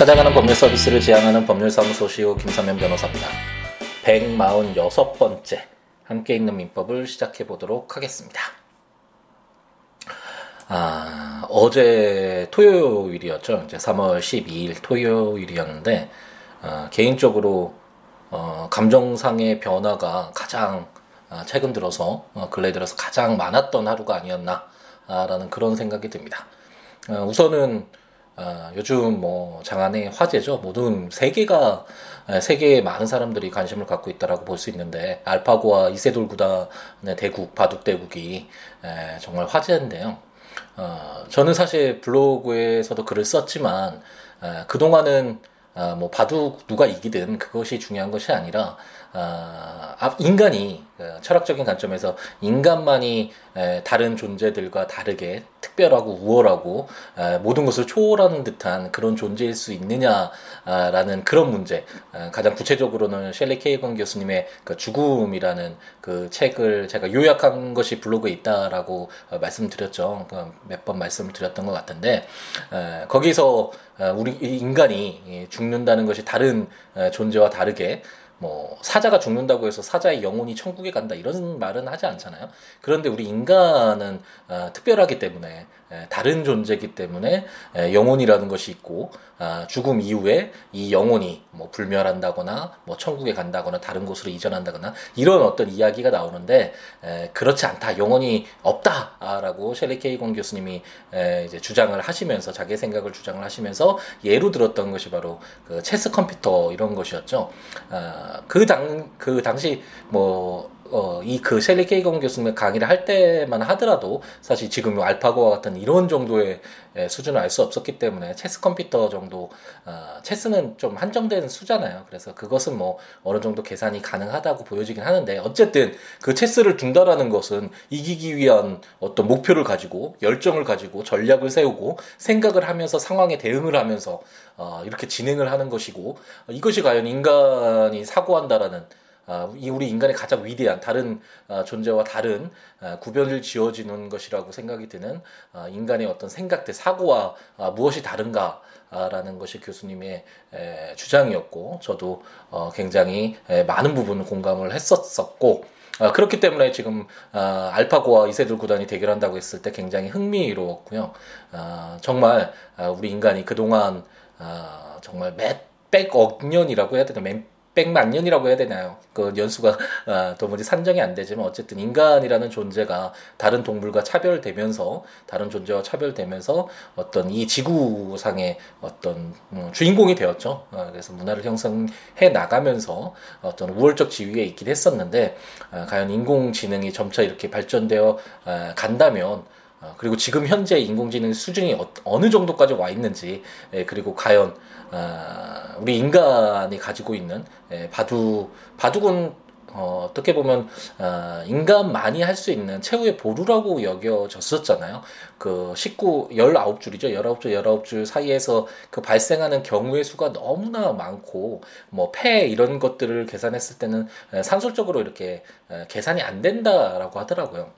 찾아가는 법률 서비스를 지향하는 법률사무소 CEO 김사면 변호사입니다. 146번째 함께 있는 민법을 시작해 보도록 하겠습니다. 아, 어제 토요일이었죠. 이제 3월 12일 토요일이었는데, 어, 개인적으로, 어, 감정상의 변화가 가장, 어, 최근 들어서, 어, 근래 들어서 가장 많았던 하루가 아니었나, 라는 그런 생각이 듭니다. 어, 우선은, 어, 요즘 뭐 장안의 화제죠. 모든 세계가 세계에 많은 사람들이 관심을 갖고 있다라고 볼 수 있는데 알파고와 이세돌 구단의 대국 바둑 대국이 에, 정말 화제인데요. 어, 저는 사실 블로그에서도 글을 썼지만 에, 그동안은 어, 뭐 바둑 누가 이기든 그것이 중요한 것이 아니라 어, 인간이 어, 철학적인 관점에서 인간만이 다른 존재들과 다르게 특별하고 우월하고 모든 것을 초월하는 듯한 그런 존재일 수 있느냐라는 그런 문제. 가장 구체적으로는 셸리 케이건 교수님의 그 죽음이라는 그 책을 제가 요약한 것이 블로그에 있다라고 말씀드렸죠. 그 몇번 말씀을 드렸던 것 같은데 거기서 우리 인간이 죽는다는 것이 다른 존재와 다르게 뭐 사자가 죽는다고 해서 사자의 영혼이 천국에 간다 이런 말은 하지 않잖아요. 그런데 우리 인간은 어, 특별하기 때문에 에, 다른 존재이기 때문에 에, 영혼이라는 것이 있고 아, 죽음 이후에 이 영혼이 뭐 불멸한다거나 뭐 천국에 간다거나 다른 곳으로 이전한다거나 이런 어떤 이야기가 나오는데 에, 그렇지 않다 영혼이 없다라고 셸리 케이건 교수님이 에, 이제 주장을 하시면서 자기의 생각을 주장을 하시면서 예로 들었던 것이 바로 그 체스 컴퓨터 이런 것이었죠. 아, 그당 그 당시 뭐 어, 이그 셸리 케이건 교수님 강의를 할 때만 하더라도 사실 지금 알파고와 같은 이런 정도의 수준을 알 수 없었기 때문에 체스 컴퓨터 정도 어, 체스는 좀 한정된 수잖아요. 그래서 그것은 뭐 어느 정도 계산이 가능하다고 보여지긴 하는데 어쨌든 그 체스를 둔다라는 것은 이기기 위한 어떤 목표를 가지고 열정을 가지고 전략을 세우고 생각을 하면서 상황에 대응을 하면서 어, 이렇게 진행을 하는 것이고 이것이 과연 인간이 사고한다라는 아, 이 우리 인간의 가장 위대한 다른 아, 존재와 다른 아, 구별을 지어지는 것이라고 생각이 드는 인간의 어떤 생각들 사고와 무엇이 다른가 라는 것이 교수님의 주장이었고 저도 어, 굉장히 많은 부분 공감을 했었었고 그렇기 때문에 지금 알파고와 이세돌 구단이 대결한다고 했을 때 굉장히 흥미로웠고요. 정말 우리 인간이 그동안 정말 몇백 억 년이라고 해야 되나 백만 년이라고 해야 되나요? 그 연수가 아, 도무지 산정이 안 되지만 어쨌든 인간이라는 존재가 다른 동물과 차별되면서 다른 존재와 차별되면서 어떤 이 지구상의 어떤 음, 주인공이 되었죠. 아, 그래서 문화를 형성해 나가면서 어떤 우월적 지위에 있긴 했었는데 아, 과연 인공지능이 점차 이렇게 발전되어 간다면 어, 그리고 지금 현재 인공지능 수준이 어, 느 정도까지 와 있는지 예, 그리고 과연 어, 우리 인간이 가지고 있는 예, 바둑 바둑은 어, 어떻게 보면 어, 인간만이 할 수 있는 최후의 보루라고 여겨졌었잖아요. 그 19, 19줄이죠. 19줄, 19줄 사이에서 그 발생하는 경우의 수가 너무나 많고 뭐 폐 이런 것들을 계산했을 때는 산술적으로 이렇게 계산이 안 된다라고 하더라고요.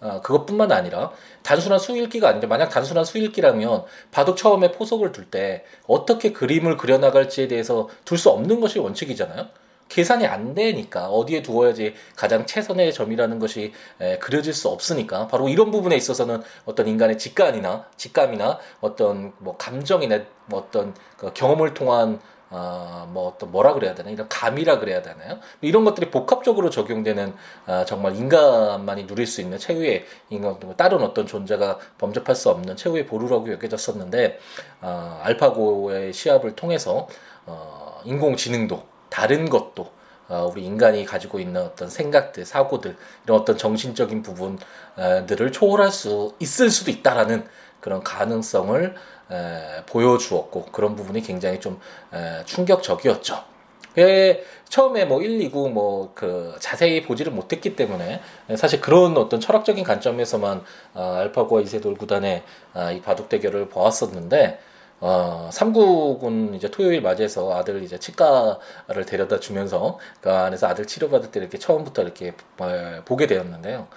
어, 그것뿐만 아니라 단순한 수일기가 아니라 만약 단순한 수일기라면 바둑 처음에 포석을 둘 때 어떻게 그림을 그려나갈지에 대해서 둘 수 없는 것이 원칙이잖아요. 계산이 안 되니까 어디에 두어야지 가장 최선의 점이라는 것이 에, 그려질 수 없으니까 바로 이런 부분에 있어서는 어떤 인간의 직감이나 직감이나 어떤 뭐 감정이나 뭐 어떤 그 경험을 통한 어, 뭐 어떤 뭐라 그래야 되나 이런 감이라 그래야 되나요? 이런 것들이 복합적으로 적용되는 어, 정말 인간만이 누릴 수 있는 최후의 인간 뭐 다른 어떤 존재가 범접할 수 없는 최후의 보루라고 여겨졌었는데 어, 알파고의 시합을 통해서 어, 인공지능도 다른 것도 어, 우리 인간이 가지고 있는 어떤 생각들, 사고들, 이런 어떤 정신적인 부분들을 초월할 수 있을 수도 있다라는 그런 가능성을 보여주었고 그런 부분이 굉장히 좀 충격적이었죠. 예, 처음에 뭐 1, 2, 9뭐그 자세히 보지를 못했기 때문에 사실 그런 어떤 철학적인 관점에서만 어, 알파고와 이세돌 구단의 어, 이 바둑 대결을 보았었는데 어, 삼국은 이제 토요일 맞이해서 아들 이제 치과를 데려다 주면서 그 안에서 아들 치료받을 때 이렇게 처음부터 이렇게 어, 보게 되었는데요.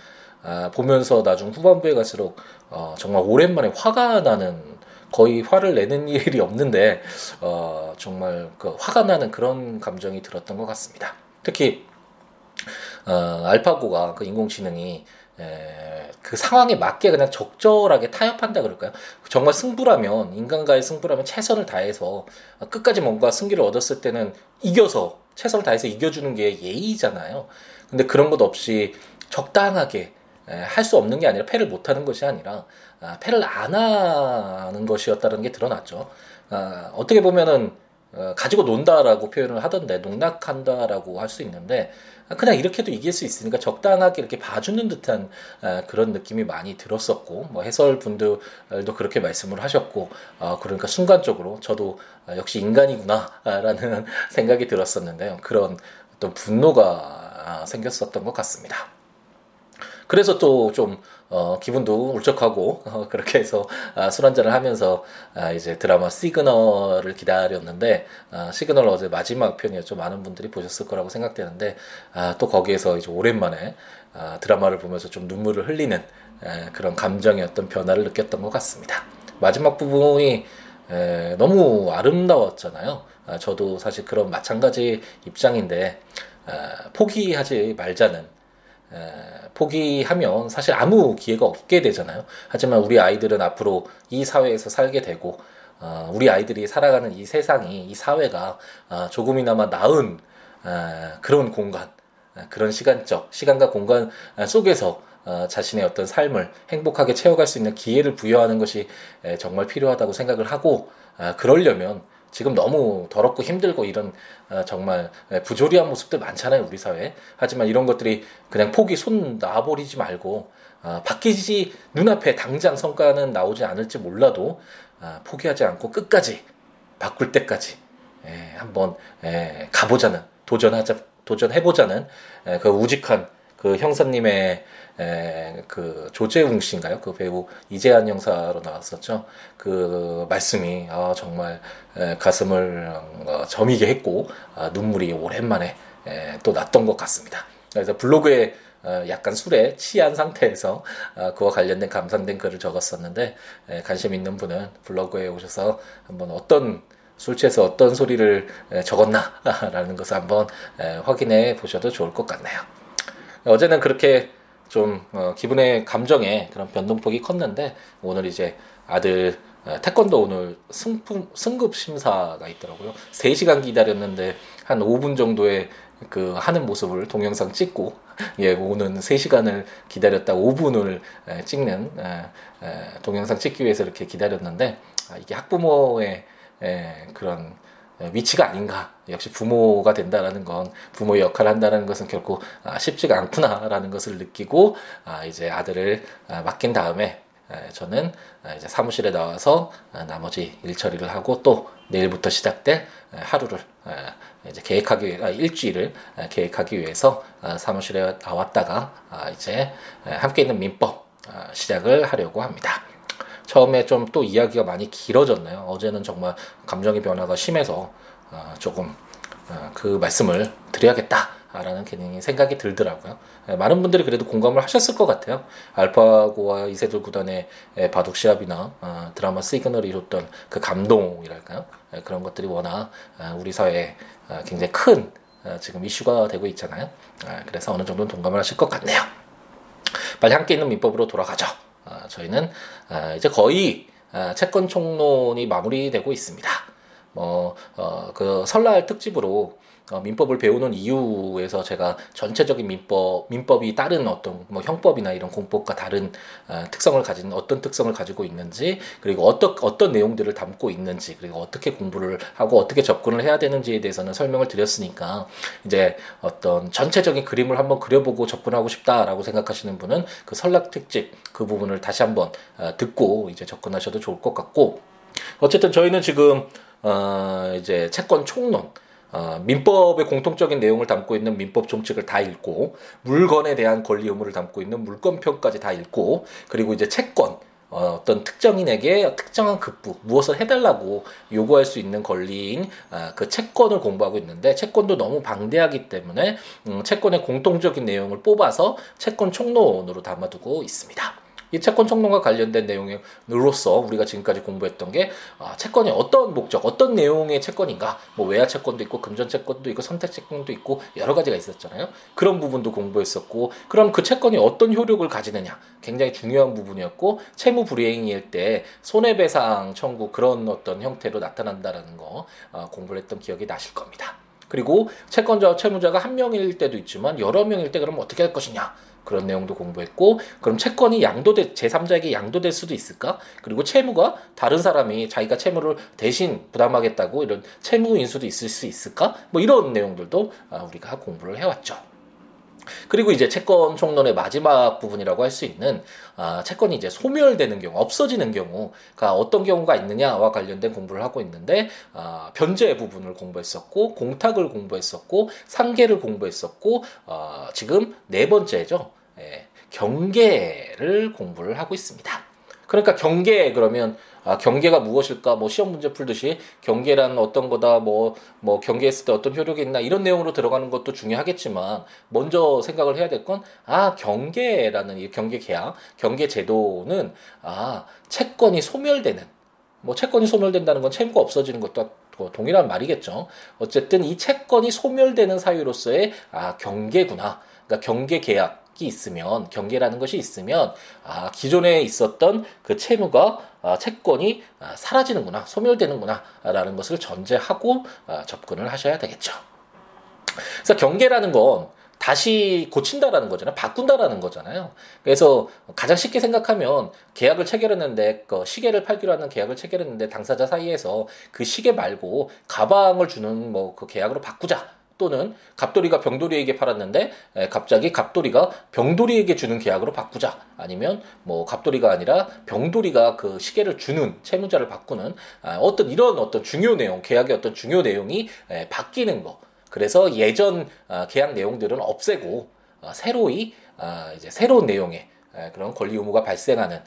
아, 보면서 나중 후반부에 갈수록 어, 정말 오랜만에 화가 나는 거의 화를 내는 일이 없는데 어, 정말 그 화가 나는 그런 감정이 들었던 것 같습니다. 특히 어, 알파고가 그 인공지능이 에, 그 상황에 맞게 그냥 적절하게 타협한다 그럴까요? 정말 승부라면 인간과의 승부라면 최선을 다해서 끝까지 뭔가 승기를 얻었을 때는 이겨서 최선을 다해서 이겨주는 게 예의잖아요. 근데 그런 것 없이 적당하게 할 수 없는 게 아니라 패를 못하는 것이 아니라 아, 패를 안 하는 것이었다는 게 드러났죠. 아, 어떻게 보면은 어, 가지고 논다라고 표현을 하던데 농락한다라고 할 수 있는데 그냥 이렇게도 이길 수 있으니까 적당하게 이렇게 봐주는 듯한 아, 그런 느낌이 많이 들었었고 뭐 해설 분들도 그렇게 말씀을 하셨고 아, 그러니까 순간적으로 저도 아, 역시 인간이구나라는 생각이 들었었는데요 그런 어떤 분노가 생겼었던 것 같습니다. 그래서 또좀 어, 기분도 울적하고 어, 그렇게 해서 아, 술 한잔을 하면서 아, 이제 드라마 시그널을 기다렸는데 아, 시그널 어제 마지막 편이었죠. 많은 분들이 보셨을 거라고 생각되는데 아, 또 거기에서 이제 오랜만에 아, 드라마를 보면서 좀 눈물을 흘리는 에, 그런 감정의 어떤 변화를 느꼈던 것 같습니다. 마지막 부분이 에, 너무 아름다웠잖아요. 아, 저도 사실 그런 마찬가지 입장인데 아, 포기하지 말자는 포기하면 사실 아무 기회가 없게 되잖아요. 하지만 우리 아이들은 앞으로 이 사회에서 살게 되고 어, 우리 아이들이 살아가는 이 세상이 이 사회가 어, 조금이나마 나은 어, 그런 공간, 그런 시간적 시간과 공간 속에서 자신의 어떤 삶을 행복하게 채워갈 수 있는 기회를 부여하는 것이 정말 필요하다고 생각을 하고 그러려면 지금 너무 더럽고 힘들고 이런 어, 정말 부조리한 모습들 많잖아요 우리 사회. 하지만 이런 것들이 그냥 포기 손 놔버리지 말고 어, 바뀌지 눈앞에 당장 성과는 나오지 않을지 몰라도 어, 포기하지 않고 끝까지 바꿀 때까지 에, 한번 에, 가보자는 도전하자 도전해보자는 에, 그 우직한 그 형사님의 에, 그 조재웅 씨인가요? 그 배우 이재한 형사로 나왔었죠. 그 말씀이 아, 정말 에, 가슴을 어, 저미게 했고 아, 눈물이 오랜만에 에, 또 났던 것 같습니다. 그래서 블로그에 어, 약간 술에 취한 상태에서 어, 그와 관련된 감상된 글을 적었었는데 에, 관심 있는 분은 블로그에 오셔서 한번 어떤 술 취해서 어떤 소리를 적었나라는 것을 한번 확인해 보셔도 좋을 것 같네요. 어제는 그렇게 좀 어, 기분의 감정에 그런 변동폭이 컸는데 오늘 이제 아들 어, 태권도 오늘 승품 승급 심사가 있더라고요. 3시간 기다렸는데 한 5분 정도의 그 하는 모습을 동영상 찍고 예 오는 3시간을 기다렸다 5분을 에, 찍는 에, 에, 동영상 찍기 위해서 이렇게 기다렸는데 아, 이게 학부모의 에, 그런 위치가 아닌가. 역시 부모가 된다라는 건 부모의 역할을 한다는 것은 결코 아, 쉽지가 않구나라는 것을 느끼고 아, 이제 아들을 아, 맡긴 다음에 저는 이제 사무실에 나와서 나머지 일 처리를 하고 또 내일부터 시작될 하루를 이제 계획하기 아, 일주일을 계획하기 위해서 사무실에 나왔다가 이제 함께 있는 민법 시작을 하려고 합니다. 처음에 좀 또 이야기가 많이 길어졌네요. 어제는 정말 감정의 변화가 심해서 어, 조금 어, 그 말씀을 드려야겠다라는 개념이 생각이 들더라고요. 예, 많은 분들이 그래도 공감을 하셨을 것 같아요. 알파고와 이세돌 구단의 예, 바둑 시합이나 어, 드라마 시그널이 줬던 그 감동이랄까요? 예, 그런 것들이 워낙 우리 사회에 굉장히 큰 지금 이슈가 되고 있잖아요. 그래서 어느 정도는 동감을 하실 것 같네요. 빨리 함께 있는 민법으로 돌아가죠. 아, 저희는 아, 이제 거의 아, 채권 총론이 마무리되고 있습니다. 뭐, 어, 그 설날 특집으로 어, 민법을 배우는 이유에서 제가 전체적인 민법, 민법이 다른 어떤 뭐 형법이나 이런 공법과 다른 어, 특성을 가진 어떤 특성을 가지고 있는지 그리고 어떤 어떤 내용들을 담고 있는지 그리고 어떻게 공부를 하고 어떻게 접근을 해야 되는지에 대해서는 설명을 드렸으니까 이제 어떤 전체적인 그림을 한번 그려보고 접근하고 싶다라고 생각하시는 분은 그 설날 특집 그 부분을 다시 한번 어, 듣고 이제 접근하셔도 좋을 것 같고 어쨌든 저희는 지금 어 이제 채권 총론 어, 민법의 공통적인 내용을 담고 있는 민법 총칙을 다 읽고 물건에 대한 권리 의무를 담고 있는 물권표까지 다 읽고 그리고 이제 채권 어, 떤 특정인에게 특정한 급부 무엇을 해달라고 요구할 수 있는 권리인 아, 그 채권을 공부하고 있는데 채권도 너무 방대하기 때문에 음, 채권의 공통적인 내용을 뽑아서 채권 총론으로 담아두고 있습니다. 이 채권 총론과 관련된 내용으로서 우리가 지금까지 공부했던 게 아, 채권이 어떤 목적, 어떤 내용의 채권인가, 뭐 외화 채권도 있고 금전 채권도 있고 선택 채권도 있고 여러 가지가 있었잖아요. 그런 부분도 공부했었고, 그럼 그 채권이 어떤 효력을 가지느냐, 굉장히 중요한 부분이었고, 채무 불이행일 때 손해배상 청구 그런 어떤 형태로 나타난다라는 거 어, 공부를 했던 기억이 나실 겁니다. 그리고 채권자와 채무자가 한 명일 때도 있지만 여러 명일 때 그럼 어떻게 할 것이냐 그런 내용도 공부했고 그럼 채권이 양도돼 제3자에게 양도될 수도 있을까? 그리고 채무가 다른 사람이 자기가 채무를 대신 부담하겠다고 이런 채무 인수도 있을 수 있을까? 뭐 이런 내용들도 아, 우리가 공부를 해왔죠. 그리고 이제 채권 총론의 마지막 부분이라고 할 수 있는 아, 채권이 이제 소멸되는 경우, 없어지는 경우가 어떤 경우가 있느냐와 관련된 공부를 하고 있는데 아, 변제 부분을 공부했었고 공탁을 공부했었고 상계를 공부했었고 아, 지금 네 번째죠. 예, 경계를 공부를 하고 있습니다. 그러니까 경계 그러면 아, 경계가 무엇일까? 뭐 시험 문제 풀듯이 경계란 어떤 거다, 뭐, 뭐 경계했을 때 어떤 효력이 있나 이런 내용으로 들어가는 것도 중요하겠지만 먼저 생각을 해야 될 건 아, 경계라는 이 경계 계약, 경계 제도는 아, 채권이 소멸되는 뭐 채권이 소멸된다는 건 채무가 없어지는 것도 동일한 말이겠죠. 어쨌든 이 채권이 소멸되는 사유로서의 아, 경계구나. 그러니까 경계 계약 이 있으면 경계라는 것이 있으면 아, 기존에 있었던 그 채무가 아, 채권이 아, 사라지는구나 소멸되는구나라는 것을 전제하고 아, 접근을 하셔야 되겠죠. 그래서 경계라는 건 다시 고친다라는 거잖아요. 바꾼다라는 거잖아요. 그래서 가장 쉽게 생각하면 계약을 체결했는데 그 시계를 팔기로 하는 계약을 체결했는데 당사자 사이에서 그 시계 말고 가방을 주는 뭐 그 계약으로 바꾸자. 또는 갑돌이가 병돌이에게 팔았는데 에, 갑자기 갑돌이가 병돌이에게 주는 계약으로 바꾸자. 아니면 뭐 갑돌이가 아니라 병돌이가 그 시계를 주는 채무자를 바꾸는 아, 어떤 이런 어떤 중요 내용 계약의 어떤 중요 내용이 에, 바뀌는 거. 그래서 예전 아, 계약 내용들은 없애고 아, 새로이 아, 이제 새로운 내용의 에, 그런 권리 의무가 발생하는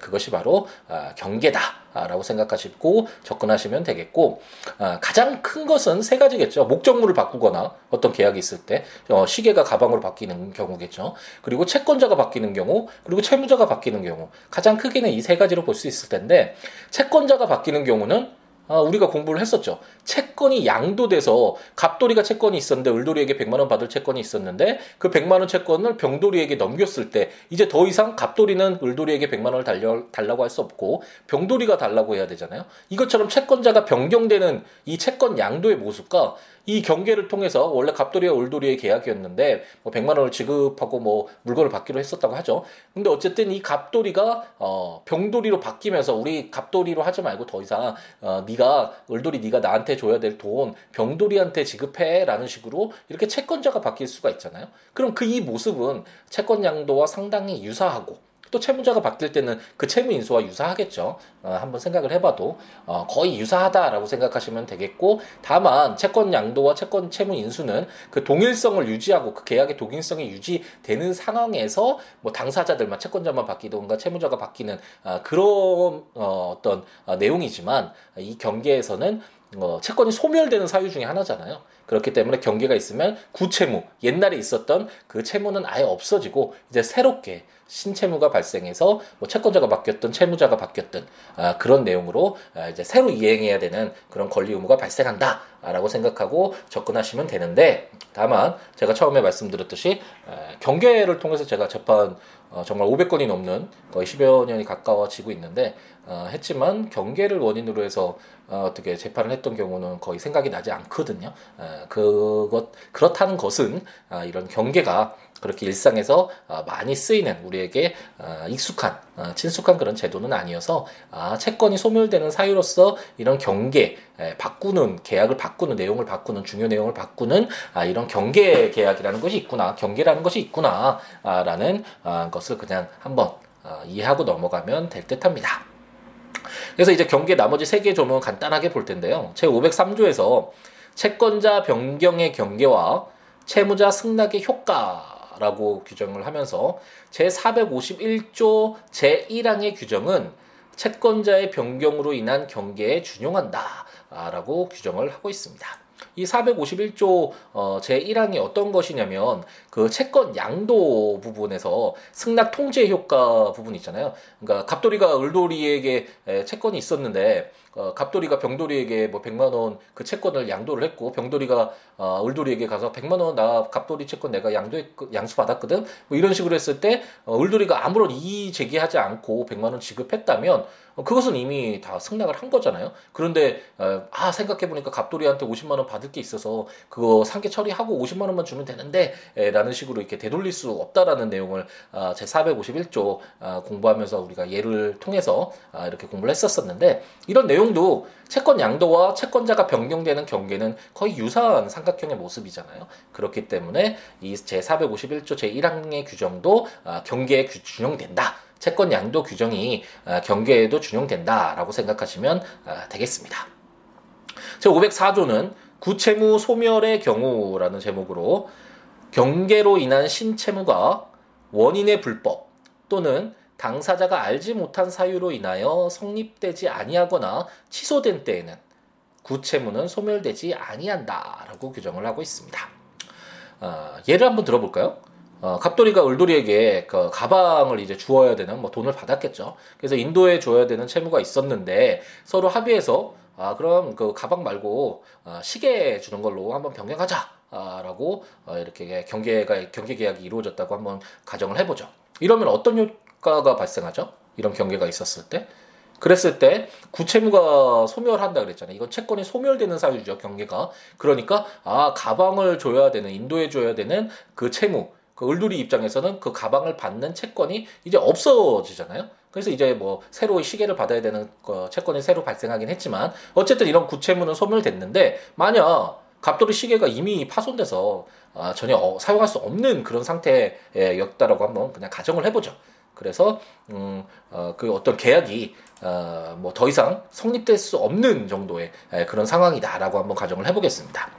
그것이 바로 아, 경계다라고 생각하시고 접근하시면 되겠고 아, 가장 큰 것은 세 가지겠죠. 목적물을 바꾸거나 어떤 계약이 있을 때 어, 시계가 가방으로 바뀌는 경우겠죠. 그리고 채권자가 바뀌는 경우 그리고 채무자가 바뀌는 경우 가장 크게는 이 세 가지로 볼 수 있을 텐데 채권자가 바뀌는 경우는 아, 우리가 공부를 했었죠. 채권이 양도돼서 갑돌이가 채권이 있었는데 을돌이에게 100만 원 받을 채권이 있었는데 그 100만 원 채권을 병돌이에게 넘겼을 때 이제 더 이상 갑돌이는 을돌이에게 100만 원을 달려, 달라고 할 수 없고 병돌이가 달라고 해야 되잖아요. 이것처럼 채권자가 변경되는 이 채권 양도의 모습과 이 경계를 통해서 원래 갑돌이와 을돌이의 계약이었는데 뭐 100만 원을 지급하고 뭐 물건을 받기로 했었다고 하죠. 근데 어쨌든 이 갑돌이가 어 병돌이로 바뀌면서 우리 갑돌이로 하지 말고 더 이상 어 네가 을돌이 네가 나한테 줘야 될 돈 병돌이한테 지급해라는 식으로 이렇게 채권자가 바뀔 수가 있잖아요. 그럼 그 이 모습은 채권 양도와 상당히 유사하고 또 채무자가 바뀔 때는 그 채무 인수와 유사하겠죠. 어, 한번 생각을 해봐도 어, 거의 유사하다라고 생각하시면 되겠고 다만 채권 양도와 채권 채무 인수는 그 동일성을 유지하고 그 계약의 동일성이 유지되는 상황에서 뭐 당사자들만 채권자만 바뀌던가 채무자가 바뀌는 어, 그런 어, 어떤 어, 내용이지만 이 경계에서는 어, 채권이 소멸되는 사유 중에 하나잖아요. 그렇기 때문에 경계가 있으면 구채무, 옛날에 있었던 그 채무는 아예 없어지고 이제 새롭게 신채무가 발생해서 뭐 채권자가 바뀌었든 채무자가 바뀌었든 아, 그런 내용으로 아, 이제 새로 이행해야 되는 그런 권리 의무가 발생한다라고 생각하고 접근하시면 되는데 다만 제가 처음에 말씀드렸듯이 에, 경계를 통해서 제가 재판 어, 정말 500건이 넘는 거의 10여 년이 가까워지고 있는데 어, 했지만 경계를 원인으로 해서 어, 어떻게 재판을 했던 경우는 거의 생각이 나지 않거든요. 어, 그것 그렇다는 것은 아, 이런 경계가 그렇게 일상에서 어, 많이 쓰이는 우리 에게 어, 익숙한 어, 친숙한 그런 제도는 아니어서 아, 채권이 소멸되는 사유로서 이런 경계 바꾸는 계약을 바꾸는 내용을 바꾸는 중요 내용을 바꾸는 아, 이런 경계 계약이라는 것이 있구나 경계라는 것이 있구나라는 것을 그냥 한번 이해하고 넘어가면 될 듯합니다. 그래서 이제 경계 나머지 세 개 조문 간단하게 볼 텐데요. 제 503조에서 채권자 변경의 경계와 채무자 승낙의 효과 라고 규정을 하면서 제451조 제1항의 규정은 채권자의 변경으로 인한 경계에 준용한다 라고 규정을 하고 있습니다. 이 451조 어, 제 1항이 어떤 것이냐면 그 채권 양도 부분에서 승낙 통제 효과 부분 있잖아요. 그러니까 갑돌이가 을돌이에게 채권이 있었는데 어, 갑돌이가 병돌이에게 뭐 100만 원 그 채권을 양도를 했고 병돌이가 어, 을돌이에게 가서 100만 원 나 갑돌이 채권 내가 양도했 양수 받았거든. 뭐 이런 식으로 했을 때 어, 을돌이가 아무런 이의 제기하지 않고 100만 원 지급했다면 어, 그것은 이미 다 승낙을 한 거잖아요. 그런데 어, 아 생각해 보니까 갑돌이한테 50만 원 받을 게 있어서 그거 상계 처리하고 50만 원만 주면 되는데라는 식으로 이렇게 되돌릴 수 없다라는 내용을 아, 제 451조 아, 공부하면서 우리가 예를 통해서 아, 이렇게 공부를 했었었는데 이런 내용 도 채권 양도와 채권자가 변경되는 경계는 거의 유사한 삼각형의 모습이잖아요. 그렇기 때문에 이 제 451조 제 1항의 규정도 경계에 준용된다. 채권 양도 규정이 아, 경계에도 준용된다라고 생각하시면 아, 되겠습니다. 제504조는 구채무 소멸의 경우라는 제목으로 경계로 인한 신채무가 원인의 불법 또는 당사자가 알지 못한 사유로 인하여 성립되지 아니하거나 취소된 때에는 구채무는 소멸되지 아니한다라고 규정을 하고 있습니다. 어, 예를 한번 들어볼까요? 어, 갑돌이가 을돌이에게 그 가방을 이제 주어야 되는 뭐 돈을 받았겠죠. 그래서 인도에 줘야 되는 채무가 있었는데 서로 합의해서 아 그럼 그 가방 말고 어, 시계 주는 걸로 한번 변경하자. 아, 라고 어, 이렇게 경계가 경계 계약이 이루어졌다고 한번 가정을 해보죠. 이러면 어떤 효과가 발생하죠? 이런 경계가 있었을 때 그랬을 때 구채무가 소멸한다 그랬잖아요. 이건 채권이 소멸되는 사유죠, 경계가. 그러니까 아 가방을 줘야 되는 인도에 줘야 되는 그 채무 그 을돌이 입장에서는 그 가방을 받는 채권이 이제 없어지잖아요. 그래서 이제 뭐 새로 시계를 받아야 되는 그 채권이 새로 발생하긴 했지만 어쨌든 이런 구채무는 소멸됐는데 만약 갑돌이 시계가 이미 파손돼서 아, 전혀 어, 사용할 수 없는 그런 상태였다라고 한번 그냥 가정을 해보죠. 그래서 음, 어, 그 어떤 계약이 어, 뭐 더 이상 성립될 수 없는 정도의 에, 그런 상황이다라고 한번 가정을 해보겠습니다.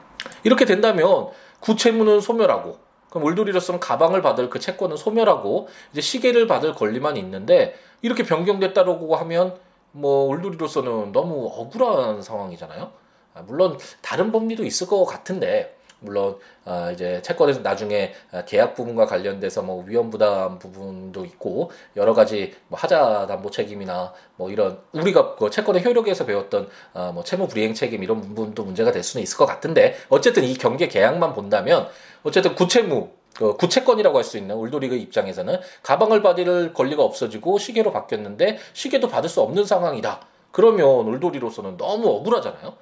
이렇게 된다면 구채무는 소멸하고 그럼 울돌이로서는 가방을 받을 그 채권은 소멸하고 이제 시계를 받을 권리만 있는데 이렇게 변경됐다고 하면 뭐 울돌이로서는 너무 억울한 상황이잖아요. 아, 물론 다른 법리도 있을 것 같은데 물론 어 이제 채권에서 나중에 계약 부분과 관련돼서 뭐 위험 부담 부분도 있고 여러 가지 뭐 하자 담보 책임이나 뭐 이런 우리가 그 채권의 효력에서 배웠던 어뭐 채무 불이행 책임 이런 부분도 문제가 될 수는 있을 것 같은데 어쨌든 이 경계 계약만 본다면 어쨌든 구채무 그 구채권이라고 할 수 있는 울도리그 입장에서는 가방을 받을 권리가 없어지고 시계로 바뀌었는데 시계도 받을 수 없는 상황이다. 그러면 울도리로서는 너무 억울하잖아요.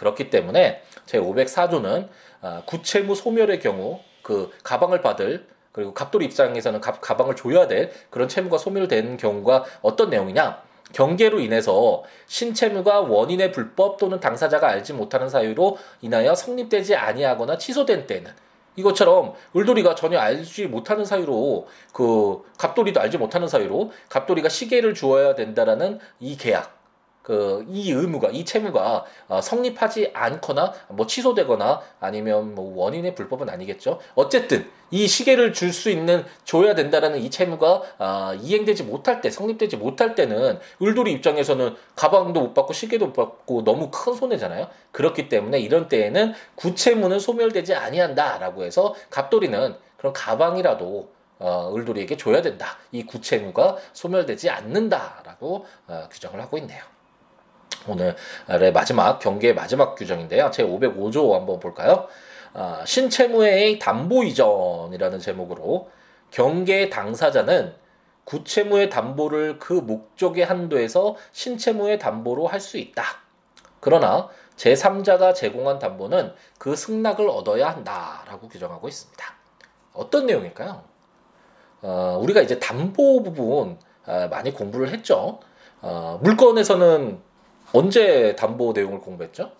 그렇기 때문에 제 504조는 아, 구채무 소멸의 경우 그 가방을 받을 그리고 갑돌이 입장에서는 가, 가방을 줘야 될 그런 채무가 소멸된 경우가 어떤 내용이냐? 경계로 인해서 신채무가 원인의 불법 또는 당사자가 알지 못하는 사유로 인하여 성립되지 아니하거나 취소된 때는 이것처럼 을돌이가 전혀 알지 못하는 사유로 그 갑돌이도 알지 못하는 사유로 갑돌이가 시계를 주어야 된다라는 이 계약 그 이 의무가 이 채무가 어, 성립하지 않거나 뭐 취소되거나 아니면 뭐 원인의 불법은 아니겠죠. 어쨌든 이 시계를 줄 수 있는 줘야 된다라는 이 채무가 아, 이행되지 못할 때 성립되지 못할 때는 을돌이 입장에서는 가방도 못 받고 시계도 못 받고 너무 큰 손해잖아요. 그렇기 때문에 이런 때에는 구채무는 소멸되지 아니한다라고 해서 갑돌이는 그런 가방이라도 어, 을돌이에게 줘야 된다. 이 구채무가 소멸되지 않는다라고 어, 규정을 하고 있네요. 오늘의 마지막 경계의 마지막 규정인데요. 제 505조 한번 볼까요? 아, 신채무의 담보 이전이라는 제목으로 경계 당사자는 구채무의 담보를 그 목적의 한도에서 신채무의 담보로 할 수 있다. 그러나 제3자가 제공한 담보는 그 승낙을 얻어야 한다라고 규정하고 있습니다. 어떤 내용일까요? 어, 우리가 이제 담보 부분 어, 많이 공부를 했죠. 어, 물건에서는 언제 담보 내용을 공부했죠?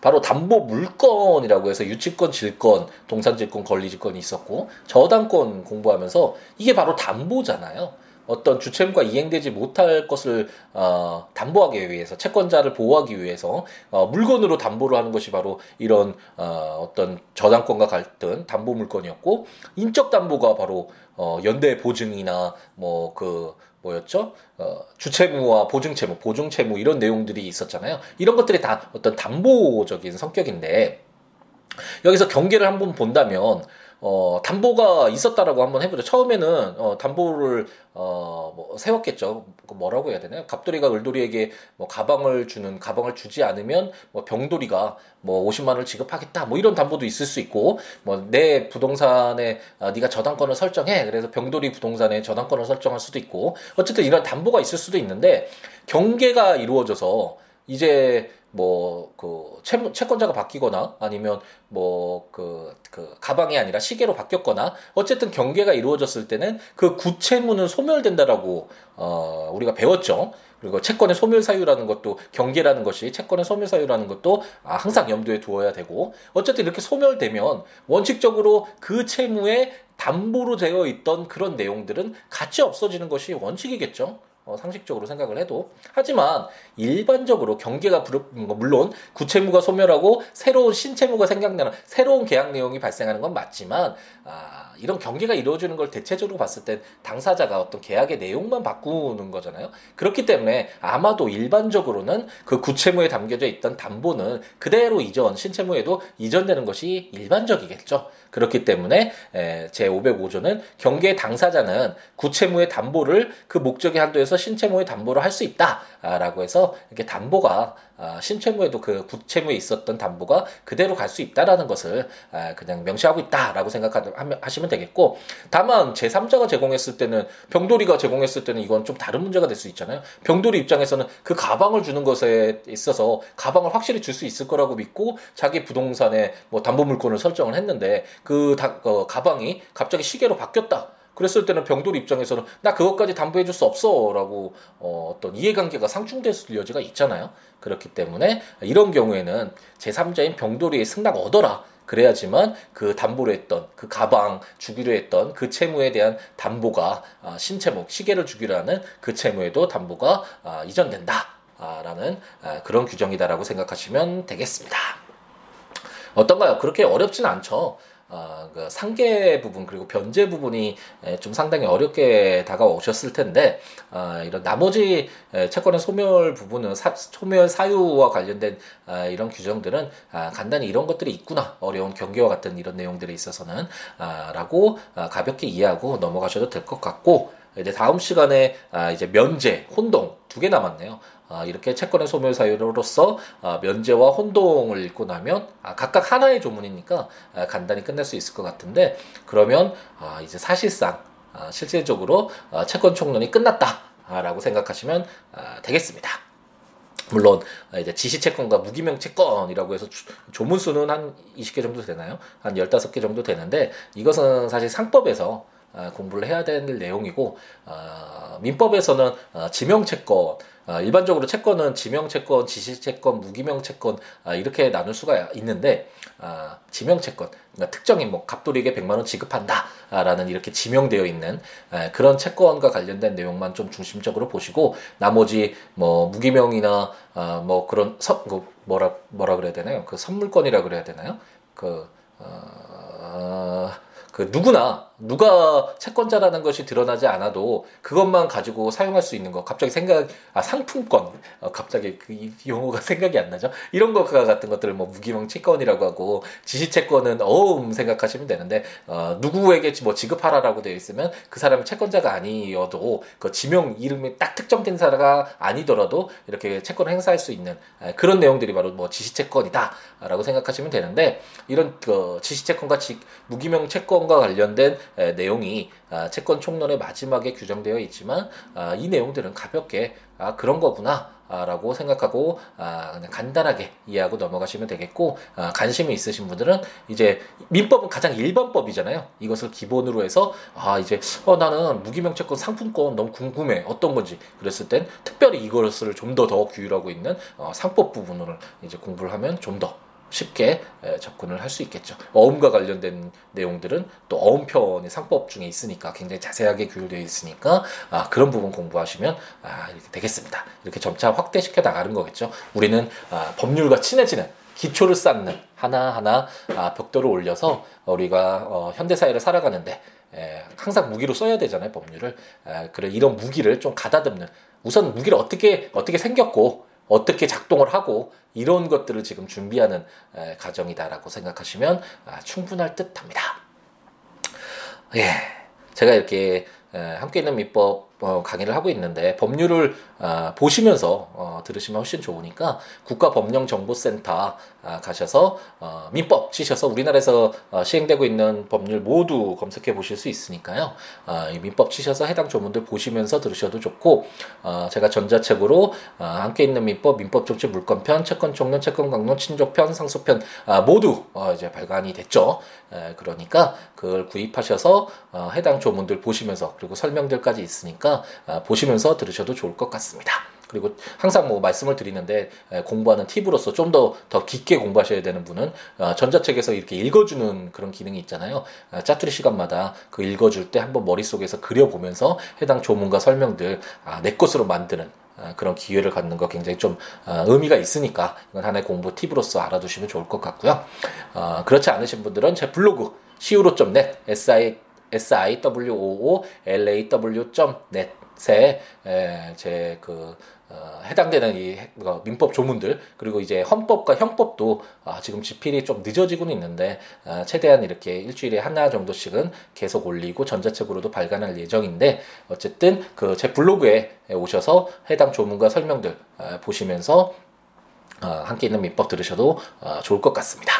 바로 담보 물건이라고 해서 유치권, 질권, 동산질권, 권리질권이 있었고 저당권 공부하면서 이게 바로 담보잖아요. 어떤 주체무가 이행되지 못할 것을 어, 담보하기 위해서 채권자를 보호하기 위해서 어, 물건으로 담보를 하는 것이 바로 이런 어, 어떤 저당권과 같은 담보 물건이었고 인적 담보가 바로 어, 연대 보증이나 뭐그 뭐였죠? 어, 주채무와 보증채무, 보증채무 이런 내용들이 있었잖아요. 이런 것들이 다 어떤 담보적인 성격인데 여기서 경계를 한번 본다면 어, 담보가 있었다라고 한번 해보죠. 처음에는 어, 담보를 어, 뭐 세웠겠죠. 그 뭐라고 해야 되나요? 갑돌이가 을돌이에게 뭐 가방을 주는 가방을 주지 않으면 뭐 병돌이가 뭐 50만 원을 지급하겠다. 뭐 이런 담보도 있을 수 있고 뭐 내 부동산에 아, 네가 저당권을 설정해. 그래서 병돌이 부동산에 저당권을 설정할 수도 있고 어쨌든 이런 담보가 있을 수도 있는데 경계가 이루어져서 이제 뭐 그 채권자가 바뀌거나 아니면 뭐그그 가방이 아니라 시계로 바뀌었거나 어쨌든 경계가 이루어졌을 때는 그 구채무는 소멸된다라고 어 우리가 배웠죠. 그리고 채권의 소멸 사유라는 것도 경계라는 것이 채권의 소멸 사유라는 것도 아, 항상 염두에 두어야 되고 어쨌든 이렇게 소멸되면 원칙적으로 그 채무에 담보로 되어 있던 그런 내용들은 같이 없어지는 것이 원칙이겠죠. 어, 상식적으로 생각을 해도 하지만 일반적으로 경계가 뭐 물론 구채무가 소멸하고 새로운 신채무가 생각나는 새로운 계약 내용이 발생하는 건 맞지만 아, 이런 경계가 이루어지는 걸 대체적으로 봤을 때 당사자가 어떤 계약의 내용만 바꾸는 거잖아요. 그렇기 때문에 아마도 일반적으로는 그 구채무에 담겨져 있던 담보는 그대로 이전 신채무에도 이전되는 것이 일반적이겠죠. 그렇기 때문에 제 505조는 경계 당사자는 구채무의 담보를 그 목적의 한도에서 신채무의 담보를 할 수 있다라고 해서 이렇게 담보가 아, 신채무에도 그 구채무에 있었던 담보가 그대로 갈 수 있다라는 것을 아, 그냥 명시하고 있다라고 생각하시면 되겠고 다만 제3자가 제공했을 때는 병돌이가 제공했을 때는 이건 좀 다른 문제가 될 수 있잖아요. 병돌이 입장에서는 그 가방을 주는 것에 있어서 가방을 확실히 줄 수 있을 거라고 믿고 자기 부동산에 뭐 담보 물건을 설정을 했는데 그 다, 어, 가방이 갑자기 시계로 바뀌었다. 그랬을 때는 병돌 입장에서는 나 그것까지 담보해 줄 수 없어라고 어, 어떤 이해관계가 상충됐을 여지가 있잖아요. 그렇기 때문에 이런 경우에는 제3자인 병돌이의 승낙 얻어라. 그래야지만 그 담보로 했던 그 가방 주기로 했던 그 채무에 대한 담보가 아, 신채무 시계를 주기로 하는 그 채무에도 담보가 아, 이전된다라는 아, 그런 규정이다라고 생각하시면 되겠습니다. 어떤가요? 그렇게 어렵진 않죠. 어, 그 상계 부분 그리고 변제 부분이 좀 상당히 어렵게 다가오셨을 텐데 어, 이런 나머지 채권의 소멸 부분은 사, 소멸 사유와 관련된 어, 이런 규정들은 아, 간단히 이런 것들이 있구나 어려운 경계와 같은 이런 내용들에 있어서는 아, 라고 아, 가볍게 이해하고 넘어가셔도 될 것 같고 이제 다음 시간에 아, 이제 면제, 혼동 두 개 남았네요. 아, 이렇게 채권의 소멸 사유로서 아, 면제와 혼동을 읽고 나면 아, 각각 하나의 조문이니까 아, 간단히 끝낼 수 있을 것 같은데 그러면 아, 이제 사실상 아, 실질적으로 아, 채권 총론이 끝났다라고 생각하시면 아, 되겠습니다. 물론 이제 지시 채권과 무기명 채권이라고 해서 조문 수는 한 20개 정도 되나요? 한 15개 정도 되는데 이것은 사실 상법에서 아, 공부를 해야 될 내용이고 어, 민법에서는 어, 지명 채권 어, 일반적으로 채권은 지명 채권, 지시 채권, 무기명 채권 이렇게 나눌 수가 있는데 지명 채권 그러니까 특정인 뭐 갑돌이에게 100만 원 지급한다라는 이렇게 지명되어 있는 그런 채권과 관련된 내용만 좀 중심적으로 보시고 나머지 뭐 무기명이나 뭐 그런 서, 그 뭐라 뭐라 그래야 되나요? 그 선물권이라 그래야 되나요? 그 어, 그 누구나 누가 채권자라는 것이 드러나지 않아도 그것만 가지고 사용할 수 있는 거. 갑자기 생각 아 상품권. 어, 갑자기 그 용어가 생각이 안 나죠? 이런 거 같은 것들을 뭐 무기명 채권이라고 하고 지시 채권은 어음 생각하시면 되는데 어, 누구에게 뭐 지급하라라고 되어 있으면 그 사람이 채권자가 아니어도 그 지명 이름이 딱 특정된 사람가 아니더라도 이렇게 채권을 행사할 수 있는 아, 그런 내용들이 바로 뭐 지시 채권이다라고 생각하시면 되는데 이런 그 지시 채권과 지, 무기명 채권과 관련된 에, 내용이 아, 채권 총론의 마지막에 규정되어 있지만 아, 이 내용들은 가볍게 아, 그런 거구나. 라고 생각하고 아, 그냥 간단하게 이해하고 넘어가시면 되겠고 아, 관심이 있으신 분들은 이제 민법은 가장 일반법이잖아요. 이것을 기본으로 해서 아 이제 어 나는 무기명채권 상품권 너무 궁금해 어떤 건지 그랬을 땐 특별히 이것을 좀 더 더 규율하고 있는 어, 상법 부분을 이제 공부를 하면 좀더 쉽게 접근을 할 수 있겠죠. 어음과 관련된 내용들은 또 어음편의 상법 중에 있으니까 굉장히 자세하게 규율되어 있으니까 아, 그런 부분 공부하시면 아, 이렇게 되겠습니다. 이렇게 점차 확대시켜 나가는 거겠죠. 우리는 아, 법률과 친해지는 기초를 쌓는 하나하나 아, 벽돌을 올려서 우리가 어, 현대 사회를 살아가는데 에, 항상 무기로 써야 되잖아요 법률을 에, 그래 이런 무기를 좀 가다듬는 우선 무기를 어떻게 어떻게 생겼고 어떻게 작동을 하고 이런 것들을 지금 준비하는 에, 과정이다라고 생각하시면 아, 충분할 듯 합니다. 예, 제가 이렇게 에, 함께 있는 민법 어, 강의를 하고 있는데 법률을 어, 보시면서 어, 들으시면 훨씬 좋으니까 국가법령정보센터 아, 가셔서 어, 민법 치셔서 우리나라에서 어, 시행되고 있는 법률 모두 검색해 보실 수 있으니까요. 어, 이 민법 치셔서 해당 조문들 보시면서 들으셔도 좋고 어, 제가 전자책으로 어, 함께 있는 민법, 민법 정치 물권편, 채권 총론, 채권 강론, 친족편, 상속편 아, 모두 어, 이제 발간이 됐죠. 에, 그러니까 그걸 구입하셔서 어, 해당 조문들 보시면서 그리고 설명들까지 있으니까 있으니까 아, 보시면서 들으셔도 좋을 것 같습니다. 그리고 항상 뭐 말씀을 드리는데 공부하는 팁으로서 좀 더더 깊게 공부하셔야 되는 분은 아, 전자책에서 이렇게 읽어주는 그런 기능이 있잖아요. 아, 짜투리 시간마다 그 읽어줄 때 한번 머릿속에서 그려보면서 해당 조문과 설명들 내 것으로 만드는 그런 기회를 갖는 거 굉장히 좀 의미가 있으니까 이건 하나의 공부 팁으로서 알아두시면 좋을 것 같고요. 그렇지 않으신 분들은 제 블로그 siwo.net si siwoolaw.net 에 제그 어, 해당되는 이 어, 민법 조문들 그리고 이제 헌법과 형법도 아, 지금 집필이 좀 늦어지고는 있는데 아, 최대한 이렇게 일주일에 하나 정도씩은 계속 올리고 전자책으로도 발간할 예정인데 어쨌든 그 제 블로그에 오셔서 해당 조문과 설명들 아, 보시면서 아, 함께 있는 민법 들으셔도 아, 좋을 것 같습니다.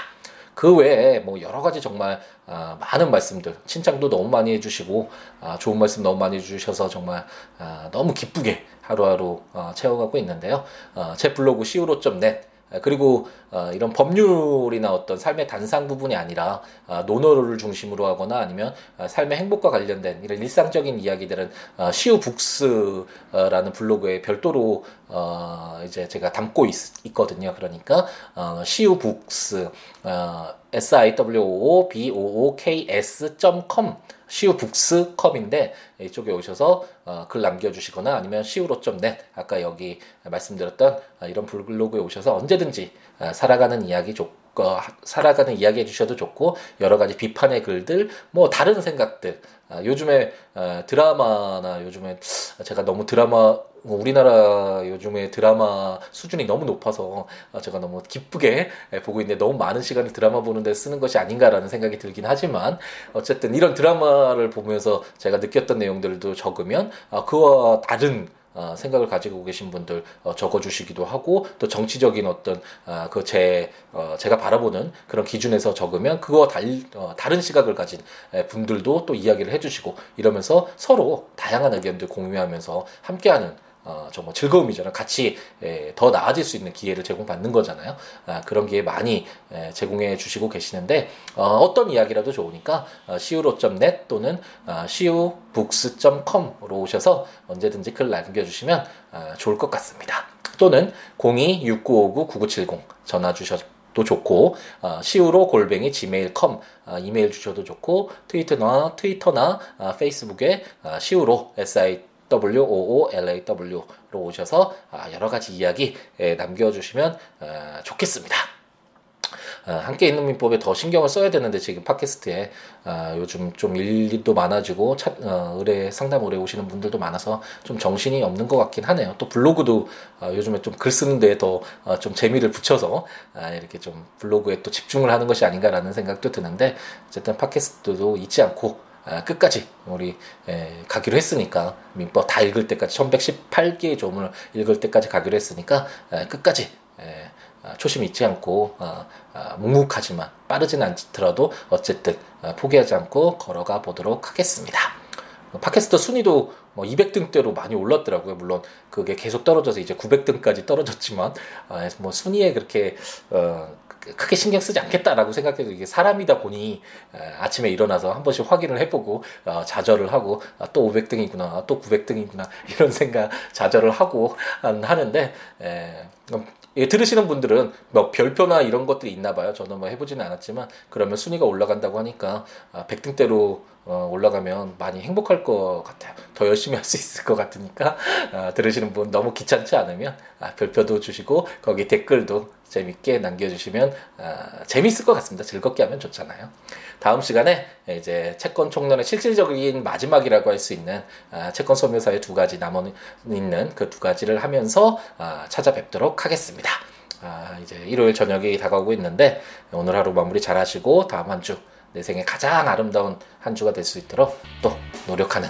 그 외에 뭐 여러 가지 정말 아, 많은 말씀들 칭찬도 너무 많이 해주시고 아, 좋은 말씀 너무 많이 해주셔서 정말 아, 너무 기쁘게 하루하루 어, 채워가고 있는데요. 어, 제 블로그 siwo.net 그리고 어, 이런 법률이나 어떤 삶의 단상 부분이 아니라 어, 논어를 중심으로 하거나 아니면 어, 삶의 행복과 관련된 이런 일상적인 이야기들은 어, 시우 북스라는 블로그에 별도로 어, 이제 제가 담고 있, 거든요. 그러니까 어, 시우 북스 어, s i w o b o o k s.com 시우 북스컴인데 이쪽에 오셔서 어, 글 남겨주시거나 아니면 시우로.net 아까 여기 말씀드렸던 어, 이런 블로그에 오셔서 언제든지 어, 살아가는 이야기 좋 어, 살아가는 이야기 해주셔도 좋고 여러 가지 비판의 글들 뭐 다른 생각들. 아, 요즘에 어, 드라마나 요즘에 제가 너무 드라마 우리나라 요즘에 드라마 수준이 너무 높아서 어, 제가 너무 기쁘게 보고 있는데 너무 많은 시간을 드라마 보는데 쓰는 것이 아닌가라는 생각이 들긴 하지만 어쨌든 이런 드라마를 보면서 제가 느꼈던 내용들도 적으면 아, 그와 다른 어, 생각을 가지고 계신 분들 어, 적어주시기도 하고 또 정치적인 어떤 어, 그제 어, 제가 바라보는 그런 기준에서 적으면 그거 달, 어, 다른 시각을 가진 분들도 또 이야기를 해주시고 이러면서 서로 다양한 의견들 공유하면서 함께하는 어, 정말 즐거움이잖아요. 같이 에, 더 나아질 수 있는 기회를 제공받는 거잖아요. 아, 그런 기회 많이 에, 제공해 주시고 계시는데 어, 떤 이야기라도 좋으니까 어, siwo.net 또는 어, siwobooks.com으로 오셔서 언제든지 글 남겨주시면 어, 좋을 것 같습니다. 또는 02-6959-9970 전화 주셔도 좋고 어, 시우로 골뱅이 gmail.com 어, 이메일 주셔도 좋고 트위터나 트위터나 어, 페이스북에 어, 시우로 si WOOLAW로 오셔서 아, 여러 가지 이야기 남겨주시면 어, 좋겠습니다. 어, 함께 있는 민법에 더 신경을 써야 되는데 지금 팟캐스트에 어, 요즘 좀 일도 많아지고 차, 의뢰 상담 의뢰 오시는 분들도 많아서 좀 정신이 없는 것 같긴 하네요. 또 블로그도 요즘에 좀 글 쓰는데 더좀 재미를 붙여서 아, 이렇게 좀 블로그에 또 집중을 하는 것이 아닌가라는 생각도 드는데 어쨌든 팟캐스트도 잊지 않고 아, 끝까지 우리 에, 가기로 했으니까 민법 다 읽을 때까지 1118개의 조문을 읽을 때까지 가기로 했으니까 에, 끝까지 에, 아, 초심 잊지 않고 어, 어, 묵묵하지만 빠르지는 않더라도 어쨌든 어, 포기하지 않고 걸어가 보도록 하겠습니다. 팟캐스트 순위도 뭐 200등대로 많이 올랐더라고요. 물론 그게 계속 떨어져서 이제 900등까지 떨어졌지만 아, 뭐 순위에 그렇게 어, 크게 신경 쓰지 않겠다라고 생각해도 이게 사람이다 보니 아침에 일어나서 한 번씩 확인을 해보고 어, 좌절을 하고 아, 또 500등이구나 아, 또 900등이구나 이런 생각 좌절을 하고 하는데 들으시는 분들은 뭐 별표나 이런 것들이 있나 봐요. 저는 뭐 해보지는 않았지만 그러면 순위가 올라간다고 하니까 아, 100등대로 어, 올라가면 많이 행복할 것 같아요. 더 열심히 할 수 있을 것 같으니까 어, 들으시는 분 너무 귀찮지 않으면 아, 별표도 주시고 거기 댓글도 재밌게 남겨주시면 어, 재밌을 것 같습니다. 즐겁게 하면 좋잖아요. 다음 시간에 이제 채권 총론의 실질적인 마지막이라고 할 수 있는 아, 채권 소묘사의 두 가지 남아 있는 그 두 가지를 하면서 아, 찾아뵙도록 하겠습니다. 아, 이제 일요일 저녁이 다가오고 있는데 오늘 하루 마무리 잘 하시고 다음 한 주 내 생에 가장 아름다운 한 주가 될 수 있도록 또 노력하는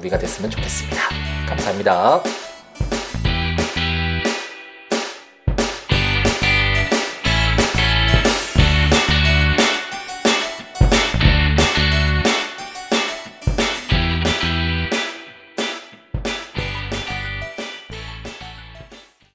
우리가 됐으면 좋겠습니다. 감사합니다.